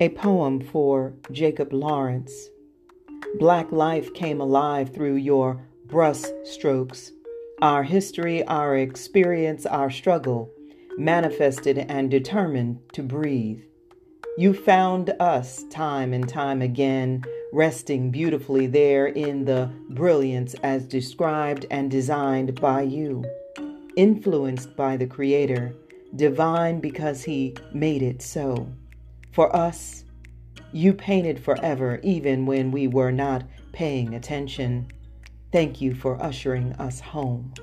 A poem for Jacob Lawrence. Black life came alive through your brush strokes. Our history, our experience, our struggle, manifested and determined to breathe. You found us time and time again, resting beautifully there in the brilliance as described and designed by you, influenced by the Creator, divine because He made it so. For us, you painted forever, even when we were not paying attention. Thank you for ushering us home.